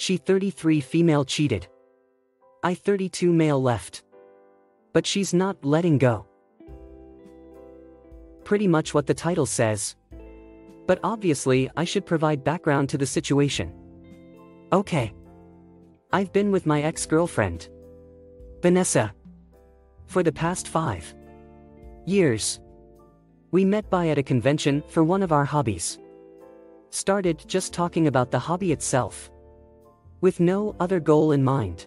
She 33 female cheated. I 32 male left. But she's not letting go. Pretty much what the title says. But obviously, I should provide background to the situation. Okay. I've been with my ex girlfriend, Vanessa, for the past five years. We met by at a convention for one of our hobbies. Started just talking about the hobby itself. With no other goal in mind.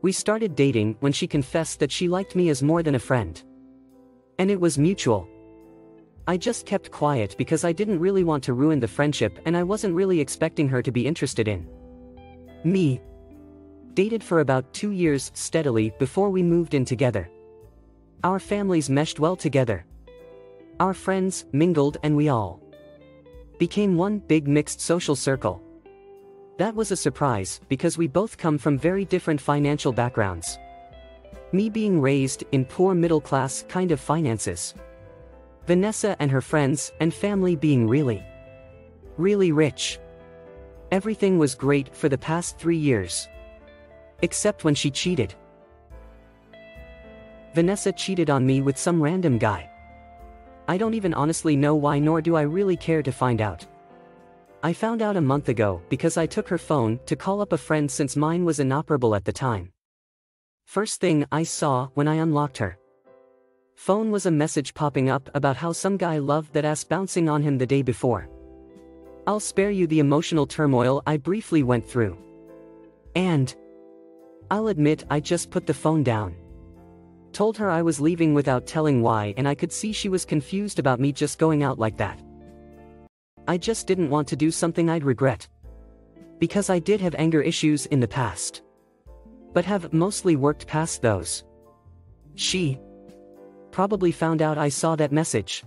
We started dating when she confessed that she liked me as more than a friend. And it was mutual. I just kept quiet because I didn't really want to ruin the friendship and I wasn't really expecting her to be interested in me. Dated for about two years steadily before we moved in together. Our families meshed well together. Our friends mingled and we all became one big mixed social circle. That was a surprise because we both come from very different financial backgrounds. Me being raised in poor middle class kind of finances. Vanessa and her friends and family being really, really rich. Everything was great for the past three years. Except when she cheated. Vanessa cheated on me with some random guy. I don't even honestly know why nor do I really care to find out. I found out a month ago because I took her phone to call up a friend since mine was inoperable at the time. First thing I saw when I unlocked her phone was a message popping up about how some guy loved that ass bouncing on him the day before. I'll spare you the emotional turmoil I briefly went through. And I'll admit I just put the phone down. Told her I was leaving without telling why and I could see she was confused about me just going out like that. I just didn't want to do something I'd regret. Because I did have anger issues in the past. But have mostly worked past those. She probably found out I saw that message.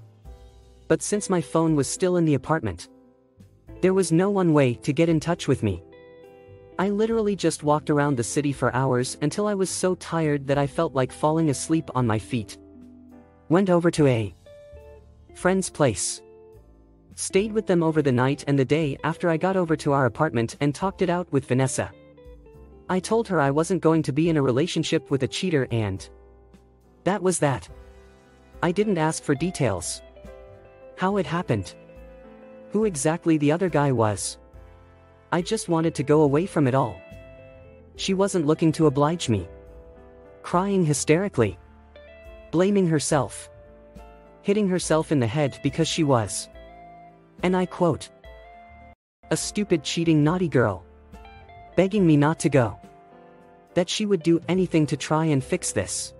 But since my phone was still in the apartment, there was no one way to get in touch with me. I literally just walked around the city for hours until I was so tired that I felt like falling asleep on my feet. Went over to a friend's place. Stayed with them over the night and the day after I got over to our apartment and talked it out with Vanessa. I told her I wasn't going to be in a relationship with a cheater and. That was that. I didn't ask for details. How it happened. Who exactly the other guy was. I just wanted to go away from it all. She wasn't looking to oblige me. Crying hysterically. Blaming herself. Hitting herself in the head because she was. And I quote. A stupid cheating naughty girl. Begging me not to go. That she would do anything to try and fix this.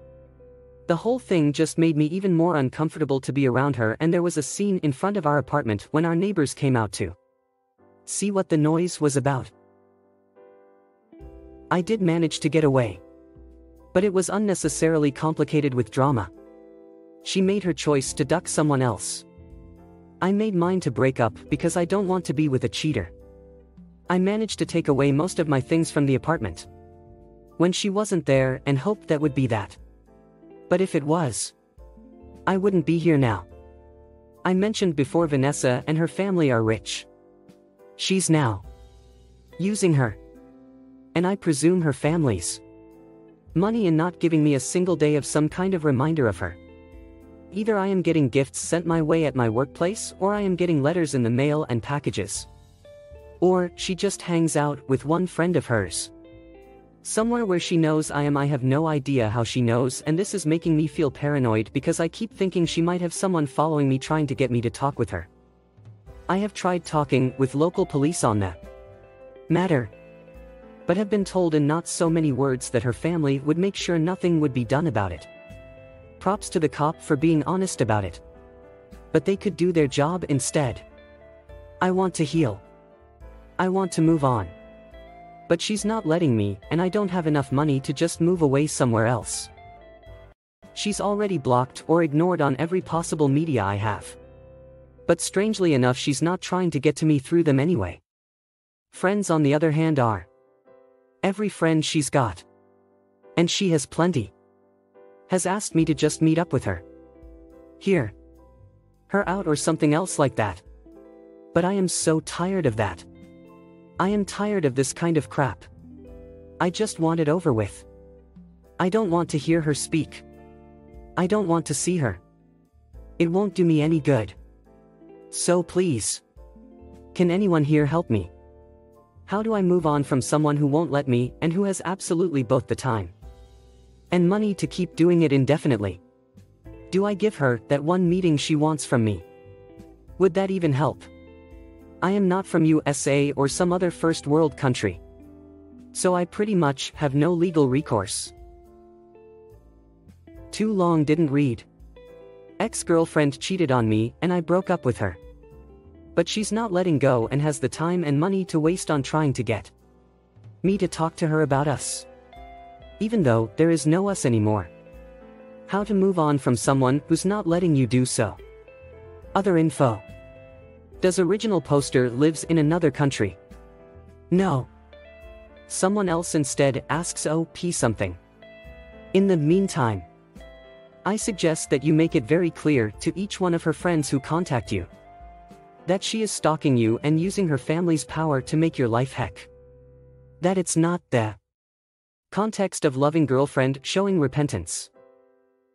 The whole thing just made me even more uncomfortable to be around her and there was a scene in front of our apartment when our neighbors came out to see what the noise was about. I did manage to get away. But it was unnecessarily complicated with drama. She made her choice to duck someone else. I made mine to break up because I don't want to be with a cheater. I managed to take away most of my things from the apartment. When she wasn't there and hoped that would be that. But if it was, I wouldn't be here now. I mentioned before Vanessa and her family are rich. She's now using her. And I presume her family's money in not giving me a single day of some kind of reminder of her. Either I am getting gifts sent my way at my workplace or I am getting letters in the mail and packages. Or she just hangs out with one friend of hers. Somewhere where she knows I am I have no idea how she knows and this is making me feel paranoid because I keep thinking she might have someone following me trying to get me to talk with her. I have tried talking with local police on that matter. But have been told in not so many words that her family would make sure nothing would be done about it. Props to the cop for being honest about it. But they could do their job instead. I want to heal. I want to move on. But she's not letting me, and I don't have enough money to just move away somewhere else. She's already blocked or ignored on every possible media I have. But strangely enough, she's not trying to get to me through them anyway. Friends, on the other hand, are every friend she's got. And she has plenty. Has asked me to just meet up with her. Here. Her out or something else like that. But I am so tired of that. I am tired of this kind of crap. I just want it over with. I don't want to hear her speak. I don't want to see her. It won't do me any good. So please. Can anyone here help me? How do I move on from someone who won't let me and who has absolutely both the time and money to keep doing it indefinitely? Do I give her that one meeting she wants from me? Would that even help? I am not from USA or some other first world country. So I pretty much have no legal recourse. Too long didn't read. Ex-girlfriend cheated on me and I broke up with her. But she's not letting go and has the time and money to waste on trying to get me to talk to her about us. Even though there is no us anymore. How to move on from someone who's not letting you do so. Other info. Does original poster lives in another country? No. Someone else instead asks OP something. In the meantime, I suggest that you make it very clear to each one of her friends who contact you that she is stalking you and using her family's power to make your life heck. That it's not the context of loving girlfriend showing repentance,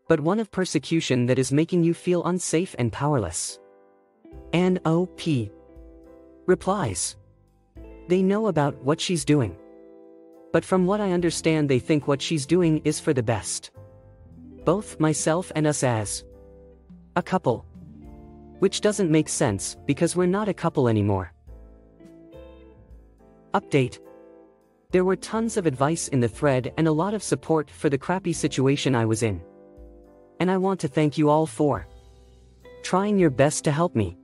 but one of persecution that is making you feel unsafe and powerless. N.O.P. Replies. They know about what she's doing. But from what I understand, they think what she's doing is for the best. Both myself and us as a couple. Which doesn't make sense, because we're not a couple anymore. Update. There were tons of advice in the thread and a lot of support for the crappy situation I was in. And I want to thank you all for trying your best to help me.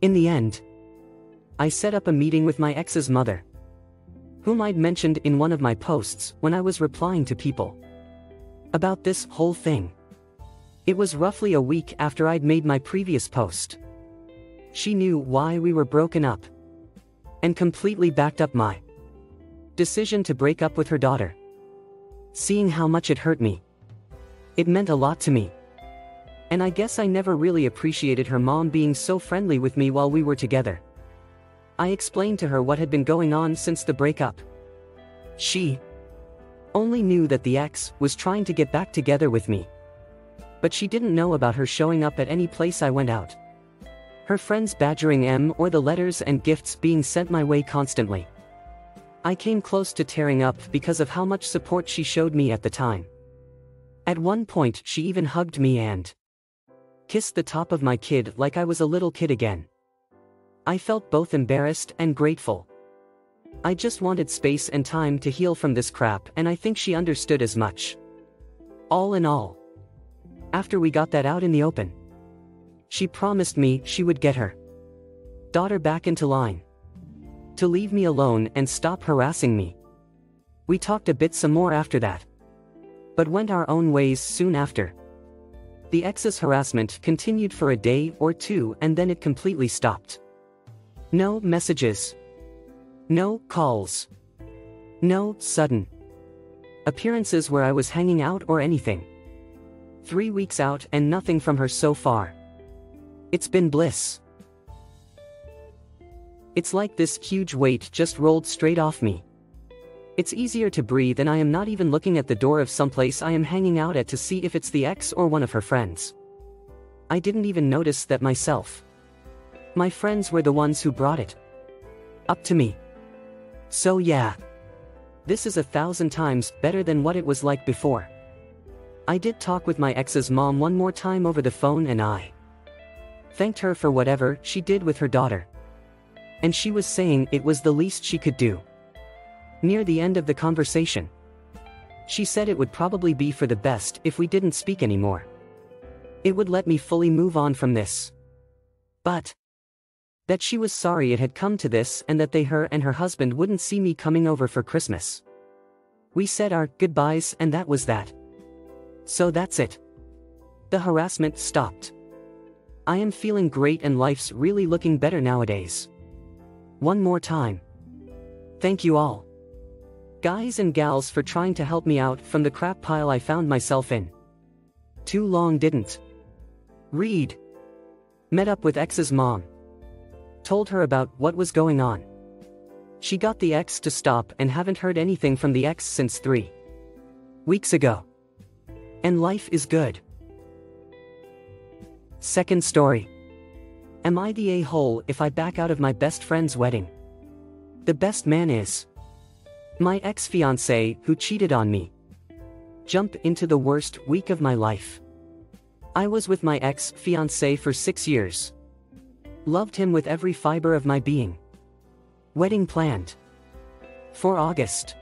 In the end, I set up a meeting with my ex's mother, whom I'd mentioned in one of my posts when I was replying to people about this whole thing. It was roughly a week after I'd made my previous post. She knew why we were broken up and completely backed up my decision to break up with her daughter. Seeing how much it hurt me, it meant a lot to me. And I guess I never really appreciated her mom being so friendly with me while we were together. I explained to her what had been going on since the breakup. She only knew that the ex was trying to get back together with me. But she didn't know about her showing up at any place I went out. Her friends badgering M or the letters and gifts being sent my way constantly. I came close to tearing up because of how much support she showed me at the time. At one point, she even hugged me and kissed the top of my kid like I was a little kid again. I felt both embarrassed and grateful. I just wanted space and time to heal from this crap, and I think she understood as much. All in all, after we got that out in the open, she promised me she would get her daughter back into line. To leave me alone and stop harassing me. We talked a bit some more after that. But went our own ways soon after. The ex's harassment continued for a day or two and then it completely stopped. No messages. No calls. No sudden appearances where I was hanging out or anything. Three weeks out and nothing from her so far. It's been bliss. It's like this huge weight just rolled straight off me. It's easier to breathe and I am not even looking at the door of someplace I am hanging out at to see if it's the ex or one of her friends. I didn't even notice that myself. My friends were the ones who brought it. Up to me. So yeah. This is a thousand times better than what it was like before. I did talk with my ex's mom one more time over the phone and I thanked her for whatever she did with her daughter. And she was saying it was the least she could do. Near the end of the conversation, she said it would probably be for the best if we didn't speak anymore. It would let me fully move on from this. But, That she was sorry it had come to this and that they her and her husband wouldn't see me coming over for Christmas. We said our goodbyes and that was that. So that's it. The harassment stopped. I am feeling great and life's really looking better nowadays. One more time. Thank you all. Guys and gals for trying to help me out from the crap pile I found myself in. Too long didn't. Read. Met up with ex's mom. Told her about what was going on. She got the ex to stop and haven't heard anything from the ex since three weeks ago. And life is good. Second story. Am I the a-hole if I back out of my best friend's wedding? The best man is my ex-fiancé who cheated on me. Jump into the worst week of my life. I was with my ex-fiancé for six years. Loved him with every fiber of my being. Wedding planned. For August.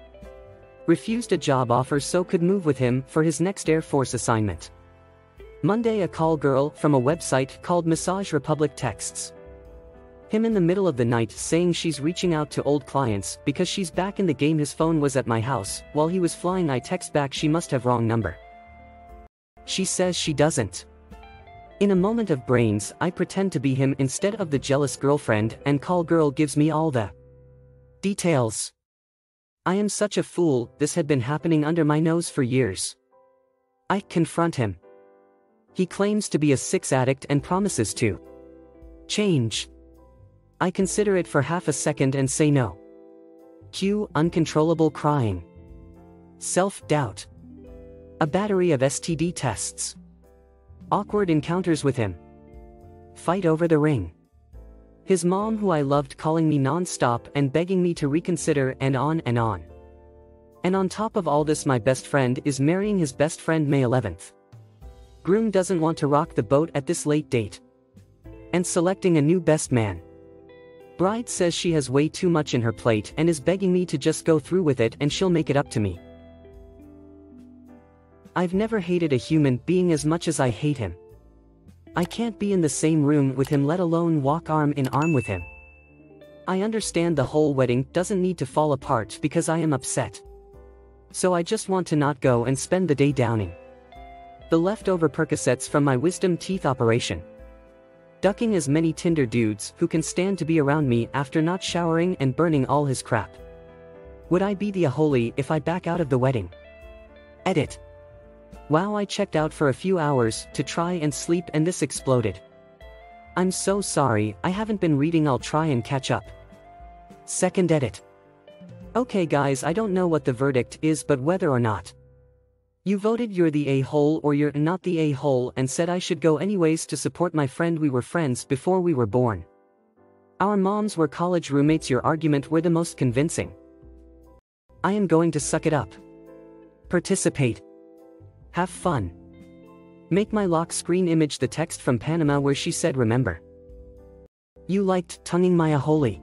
Refused a job offer so could move with him for his next Air Force assignment. Monday a call girl from a website called Massage Republic texts. Him in the middle of the night saying she's reaching out to old clients because she's back in the game his phone was at my house, while he was flying I text back she must have wrong number. She says she doesn't. In a moment of brains I pretend to be him instead of the jealous girlfriend and call girl gives me all the details. I am such a fool, this had been happening under my nose for years. I confront him. He claims to be a six addict and promises to change. I consider it for half a second and say no. Cue uncontrollable crying. Self doubt. A battery of STD tests. Awkward encounters with him. Fight over the ring. His mom, who I loved, calling me non stop and begging me to reconsider, and on and on. And on top of all this, my best friend is marrying his best friend May 11th. Groom doesn't want to rock the boat at this late date. And selecting a new best man. Bride says she has way too much in her plate and is begging me to just go through with it and she'll make it up to me. I've never hated a human being as much as I hate him. I can't be in the same room with him let alone walk arm in arm with him. I understand the whole wedding doesn't need to fall apart because I am upset. So I just want to not go and spend the day downing the leftover Percocets from my wisdom teeth operation. Ducking as many Tinder dudes who can stand to be around me after not showering and burning all his crap. Would I be the holy if I back out of the wedding? Edit. Wow I checked out for a few hours to try and sleep and this exploded. I'm so sorry, I haven't been reading I'll try and catch up. Second edit. Okay guys I don't know what the verdict is but whether or not. You voted you're the a-hole or you're not the a-hole and said I should go anyways to support my friend we were friends before we were born. Our moms were college roommates your argument were the most convincing. I am going to suck it up. Participate. Have fun. Make my lock screen image the text from Panama where she said remember. You liked tonguing my holy.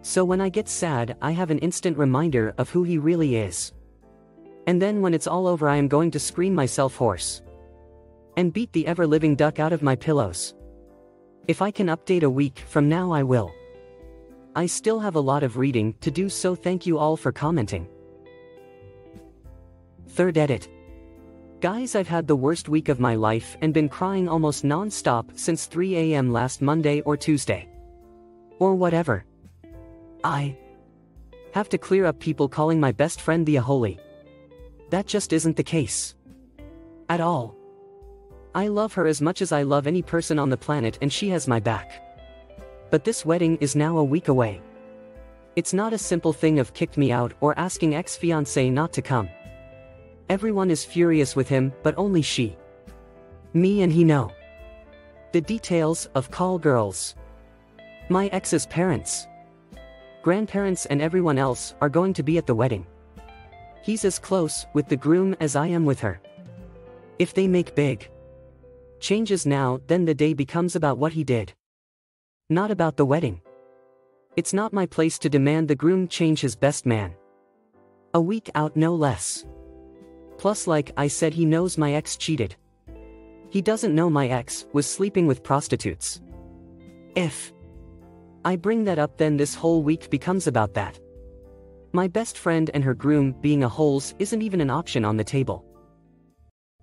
So when I get sad I have an instant reminder of who he really is. And then when it's all over I am going to scream myself hoarse. And beat the ever-living duck out of my pillows. If I can update a week from now I will. I still have a lot of reading to do so thank you all for commenting. Third edit. Guys I've had the worst week of my life and been crying almost non-stop since 3 am last Monday or Tuesday. Or whatever. I have to clear up people calling my best friend the Holy. That just isn't the case. At all. I love her as much as I love any person on the planet and she has my back. But this wedding is now a week away. It's not a simple thing of kicked me out or asking ex-fiancé not to come. Everyone is furious with him, but only she. Me and he know. The details of call girls. My ex's parents. Grandparents and everyone else are going to be at the wedding. He's as close with the groom as I am with her. If they make big changes now, then the day becomes about what he did. Not about the wedding. It's not my place to demand the groom change his best man. A week out no less. Plus like I said he knows my ex cheated. He doesn't know my ex was sleeping with prostitutes. If I bring that up then this whole week becomes about that. My best friend and her groom being a holes isn't even an option on the table.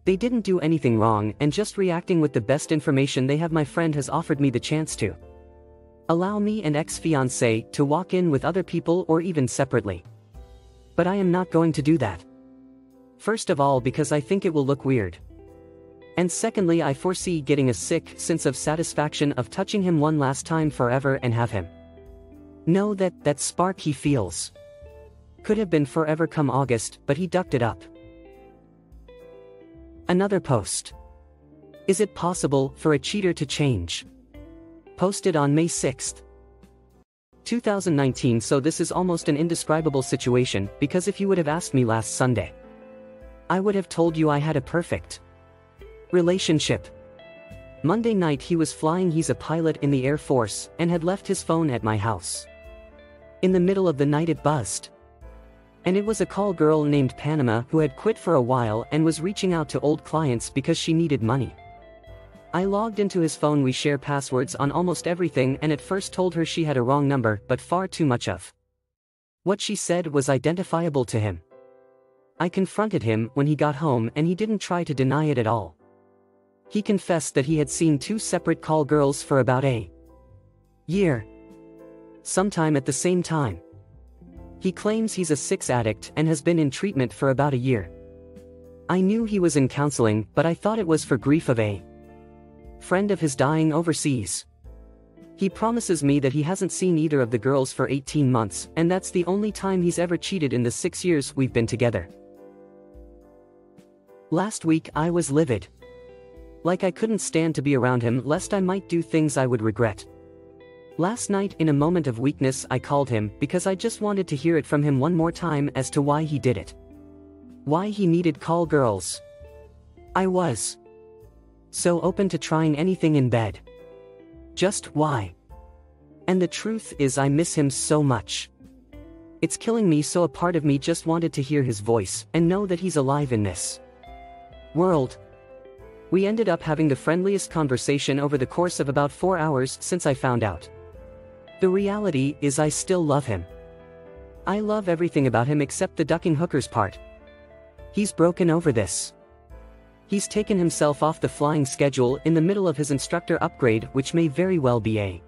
They didn't do anything wrong and just reacting with the best information they have my friend has offered me the chance to. Allow me and ex-fiancé to walk in with other people or even separately. But I am not going to do that. First of all because I think it will look weird. And secondly I foresee getting a sick sense of satisfaction of touching him one last time forever and have him. Know that that spark he feels. Could have been forever come August but he ducked it up. Another post. Is it possible for a cheater to change? Posted on May 6, 2019 so this is almost an indescribable situation because if you would have asked me last Sunday, I would have told you I had a perfect relationship. Monday night he was flying he's a pilot in the Air Force and had left his phone at my house. In the middle of the night it buzzed. And it was a call girl named Panama who had quit for a while and was reaching out to old clients because she needed money. I logged into his phone we share passwords on almost everything and at first told her she had a wrong number but far too much of. What she said was identifiable to him. I confronted him when he got home and he didn't try to deny it at all. He confessed that he had seen two separate call girls for about a year. Sometime at the same time. He claims he's a six addict and has been in treatment for about a year. I knew he was in counseling but I thought it was for grief of a friend of his dying overseas. He promises me that he hasn't seen either of the girls for 18 months, and that's the only time he's ever cheated in the six years we've been together. Last week I was livid. Like I couldn't stand to be around him lest I might do things I would regret. Last night in a moment of weakness I called him because I just wanted to hear it from him one more time as to why he did it. Why he needed call girls. I was. So open to trying anything in bed. Just why? And the truth is I miss him so much. It's killing me so a part of me just wanted to hear his voice and know that he's alive in this world. We ended up having the friendliest conversation over the course of about four hours since I found out. The reality is I still love him. I love everything about him except the ducking hookers part. He's broken over this. He's taken himself off the flying schedule in the middle of his instructor upgrade which may very well be a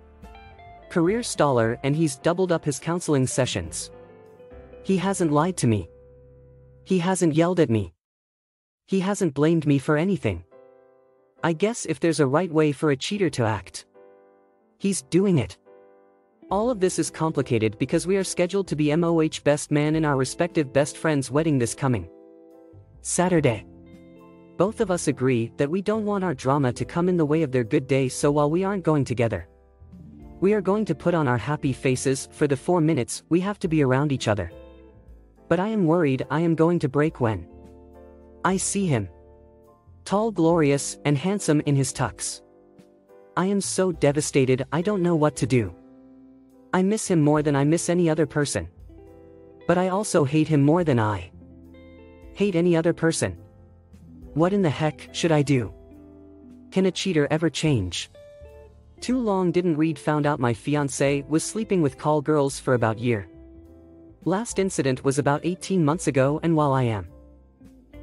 career staller and he's doubled up his counseling sessions. He hasn't lied to me. He hasn't yelled at me. He hasn't blamed me for anything. I guess if there's a right way for a cheater to act. He's doing it. All of this is complicated because we are scheduled to be MOH best man in our respective best friend's wedding this coming Saturday. Both of us agree that we don't want our drama to come in the way of their good day so while we aren't going together. We are going to put on our happy faces for the four minutes we have to be around each other. But I am worried I am going to break when I see him. Tall glorious and handsome in his tux. I am so devastated I don't know what to do. I miss him more than I miss any other person. But I also hate him more than I hate any other person. What in the heck should I do? Can a cheater ever change? Too long didn't read found out my fiance was sleeping with call girls for about year. Last incident was about 18 months ago and while I am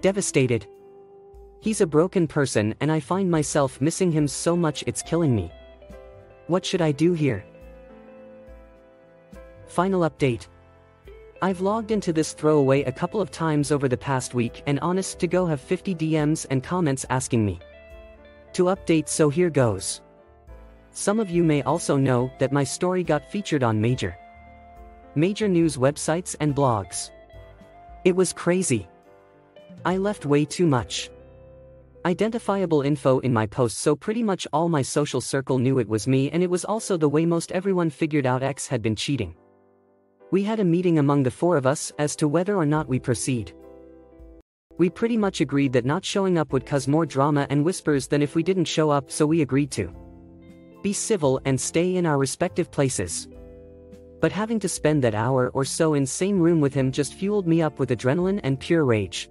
devastated. He's a broken person and I find myself missing him so much it's killing me. What should I do here? Final update. I've logged into this throwaway a couple of times over the past week and honest to go have 50 DMs and comments asking me to update so here goes. Some of you may also know that my story got featured on major major news websites and blogs. It was crazy. I left way too much identifiable info in my post so pretty much all my social circle knew it was me and it was also the way most everyone figured out X had been cheating. We had a meeting among the four of us as to whether or not we proceed. We pretty much agreed that not showing up would cause more drama and whispers than if we didn't show up so we agreed to be civil and stay in our respective places. But having to spend that hour or so in same room with him just fueled me up with adrenaline and pure rage.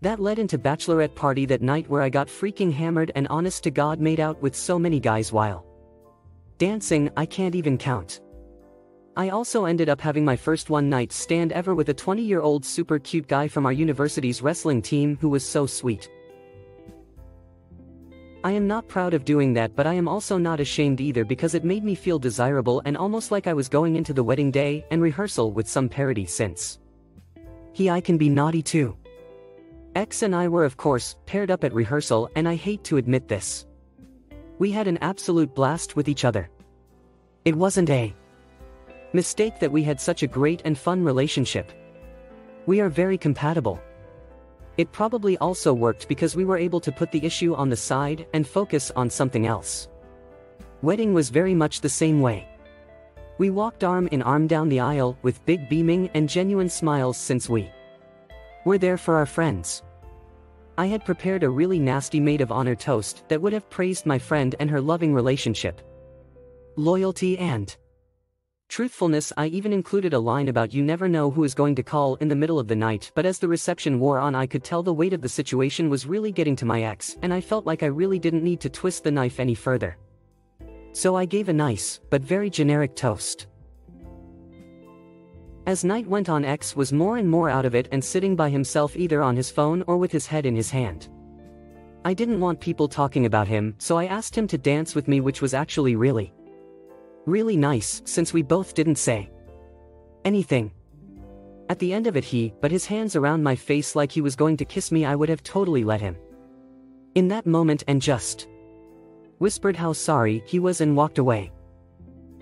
That led into bachelorette party that night where I got freaking hammered and honest to God made out with so many guys while Dancing, I can't even count. I also ended up having my first one night stand ever with a 20 year old super cute guy from our university's wrestling team who was so sweet. I am not proud of doing that but I am also not ashamed either because it made me feel desirable and almost like I was going into the wedding day and rehearsal with some parody since. He I can be naughty too. X and I were of course, paired up at rehearsal and I hate to admit this. We had an absolute blast with each other. It wasn't a mistake that we had such a great and fun relationship. We are very compatible. It probably also worked because we were able to put the issue on the side and focus on something else. Wedding was very much the same way. We walked arm in arm down the aisle with big beaming and genuine smiles since we were there for our friends. I had prepared a really nasty maid of honor toast that would have praised my friend and her loving relationship. Loyalty and truthfulness I even included a line about you never know who is going to call in the middle of the night but as the reception wore on I could tell the weight of the situation was really getting to my ex and I felt like I really didn't need to twist the knife any further. So I gave a nice, but very generic toast. As night went on X was more and more out of it and sitting by himself either on his phone or with his head in his hand. I didn't want people talking about him, so I asked him to dance with me which was actually really, really nice since we both didn't say anything. At the end of it he, but his hands around my face like he was going to kiss me I would have totally let him. In that moment and just whispered how sorry he was and walked away.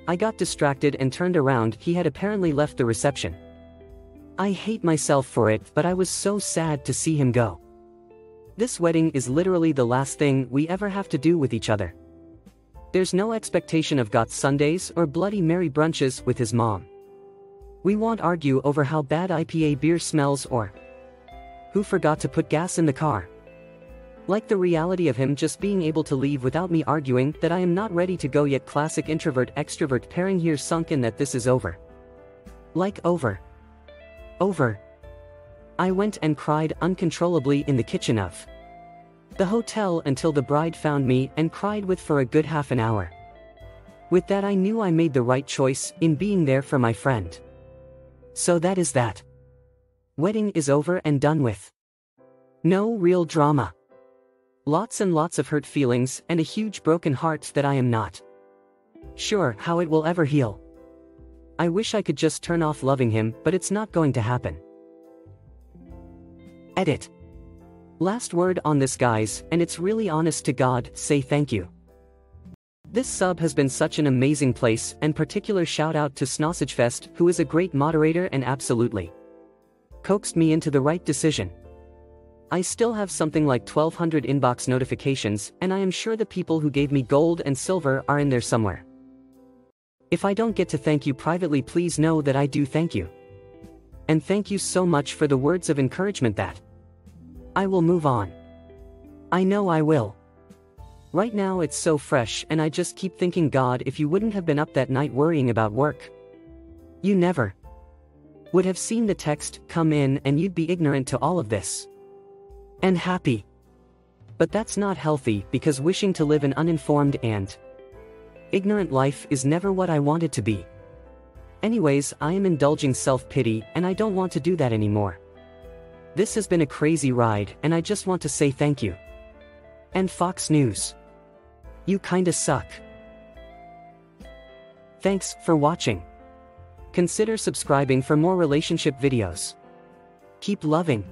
I got distracted and turned around, he had apparently left the reception. I hate myself for it, but I was so sad to see him go. This wedding is literally the last thing we ever have to do with each other. There's no expectation of got Sundays or Bloody Mary brunches with his mom. We won't argue over how bad IPA beer smells or who forgot to put gas in the car. Like the reality of him just being able to leave without me arguing that I am not ready to go yet classic introvert extrovert pairing here sunk in that this is over. Like over. Over. I went and cried uncontrollably in the kitchen of the hotel until the bride found me and cried with for a good half an hour. With that I knew I made the right choice in being there for my friend. So that is that. Wedding is over and done with. No real drama. Lots and lots of hurt feelings and a huge broken heart that I am not sure how it will ever heal. I wish I could just turn off loving him, but it's not going to happen. Edit. Last word on this guys, and it's really honest to God, say thank you. This sub has been such an amazing place, and particular shout out to Snossagefest, who is a great moderator and absolutely coaxed me into the right decision. I still have something like 1200 inbox notifications, and I am sure the people who gave me gold and silver are in there somewhere. If I don't get to thank you privately, please know that I do thank you. And thank you so much for the words of encouragement that I will move on. I know I will. Right now it's so fresh, and I just keep thinking, God, if you wouldn't have been up that night worrying about work, you never would have seen the text come in, and you'd be ignorant to all of this and happy. But that's not healthy because wishing to live an uninformed and ignorant life is never what I wanted it to be. Anyways, I am indulging self-pity and I don't want to do that anymore. This has been a crazy ride and I just want to say thank you. And Fox News. You kinda suck. Thanks for watching. Consider subscribing for more relationship videos. Keep loving.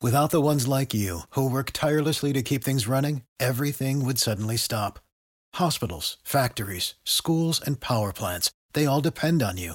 Without the ones like you, who work tirelessly to keep things running, everything would suddenly stop. Hospitals, factories, schools, and power plants, they all depend on you.